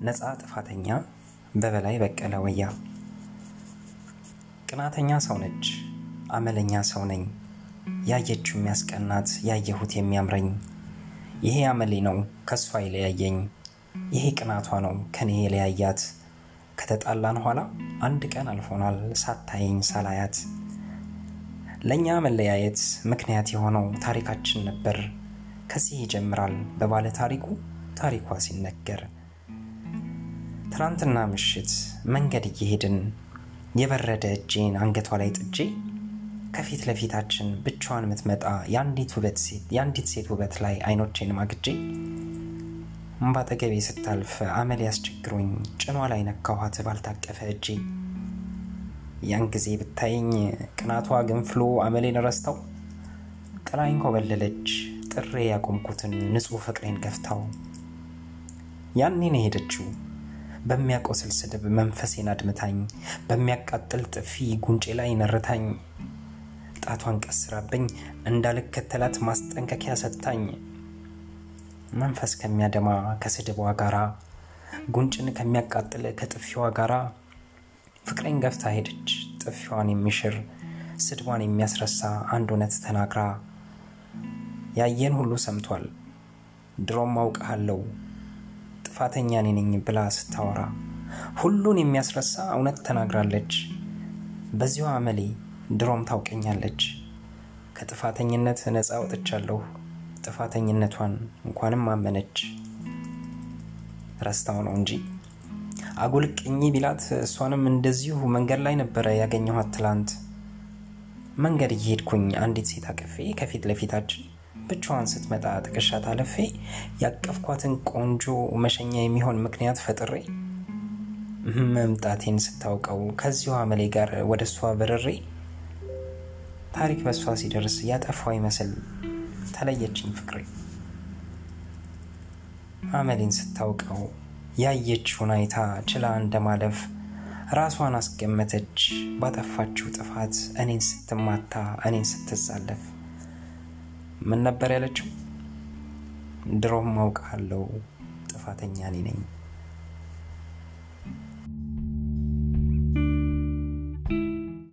ነፃ ጥፋተኛ በበላይ በቀለ ወያ። ቅናተኛ ሰው ነች አመለኛ ሰው ነኝ። ያየችው የሚያስቀናት ያየሁት የሚያምረኝ። ይሄ አመሌ ነው ከሷ የለያየኝ። ይሄ ቅናቷ ነው ከኔ የለያያት። ከተጣላን ኋላ አንድ ቀን አልፎናል ሳታየኝ ሳላያት። ለእኛ መለያየት ምክንያት የሆነው ታሪካችን ነበር። ከዚህ ይጀምራል በባለ ታሪኩ ታሪኳ ሲነገር ትናንትና ምሽት መንገድ እየሄድን የበረደ እጄን አንገቷ ላይ ጥጄ ከፊት ለፊታችን ብቻዋን የምትመጣ የአንዲት ሴት ውበት ላይ አይኖቼን ማግጄ ባጠገቤ ስታልፍ አመል ያስቸግሮኝ ጭኗ ላይ ነካኋት ባልታቀፈ እጄ። ያን ጊዜ ብታየኝ ቅናቷ ገንፍሎ አመሌን ረስተው ጥላኝ ኮበለለች ጥሬ ያቆምኩትን ንጹሕ ፍቅሬን ገፍታው። ያኔን የሄደችው በሚያቆስል ስድብ መንፈሴን አድምታኝ በሚያቃጥል ጥፊ ጉንጬ ላይ ነርታኝ። ጣቷን ቀስራብኝ እንዳልከተላት ማስጠንቀቂያ ሰጥታኝ። መንፈስ ከሚያደማ ከስድቧ ጋራ ጉንጭን ከሚያቃጥል ከጥፊዋ ጋራ። ፍቅሬን ገፍታ ሄደች ጥፊዋን የሚሽር ስድቧን የሚያስረሳ አንድ እውነት ተናግራ። ያየን ሁሉ ሰምቷል ድሮም አውቀሃለው ጥፋተኛ እኔ ነኝ ብላ ስታወራ ሁሉን የሚያስረሳ እውነት ተናግራለች። በዚሁ አመሌ ድሮም ታውቀኛለች። ከጥፋተኝነት ነፃ ወጥቻለሁ። ጥፋተኝነቷን እንኳንም አመነች። ረስታው ነው እንጂ አጉል ቅኝ ቢላት እሷንም እንደዚሁ መንገድ ላይ ነበረ ያገኘኋት ትላንት። መንገድ እየሄድኩኝ አንዲት ሴት አቅፌ ከፊት ለፊታችን ብቻዋን ስትመጣ ጥቅሻት አለፌ ያቀፍኳትን ቆንጆ መሸኛ የሚሆን ምክንያት ፈጥሬ መምጣቴን ስታውቀው ከዚሁ አመሌ ጋር ወደ እሷ በረሬ ታሪክ በእሷ ሲደርስ ያጠፋው ይመስል ተለየችኝ ፍቅሬ። አመሌን ስታውቀው ያየችውን አይታ ችላ እንደማለፍ ራሷን አስገመተች ባጠፋችው ጥፋት እኔን ስትማታ እኔን ስትዛለፍ ምን ነበር ያለችው? ድሮም አውቃለሁ ጥፋተኛ እኔ ነኝ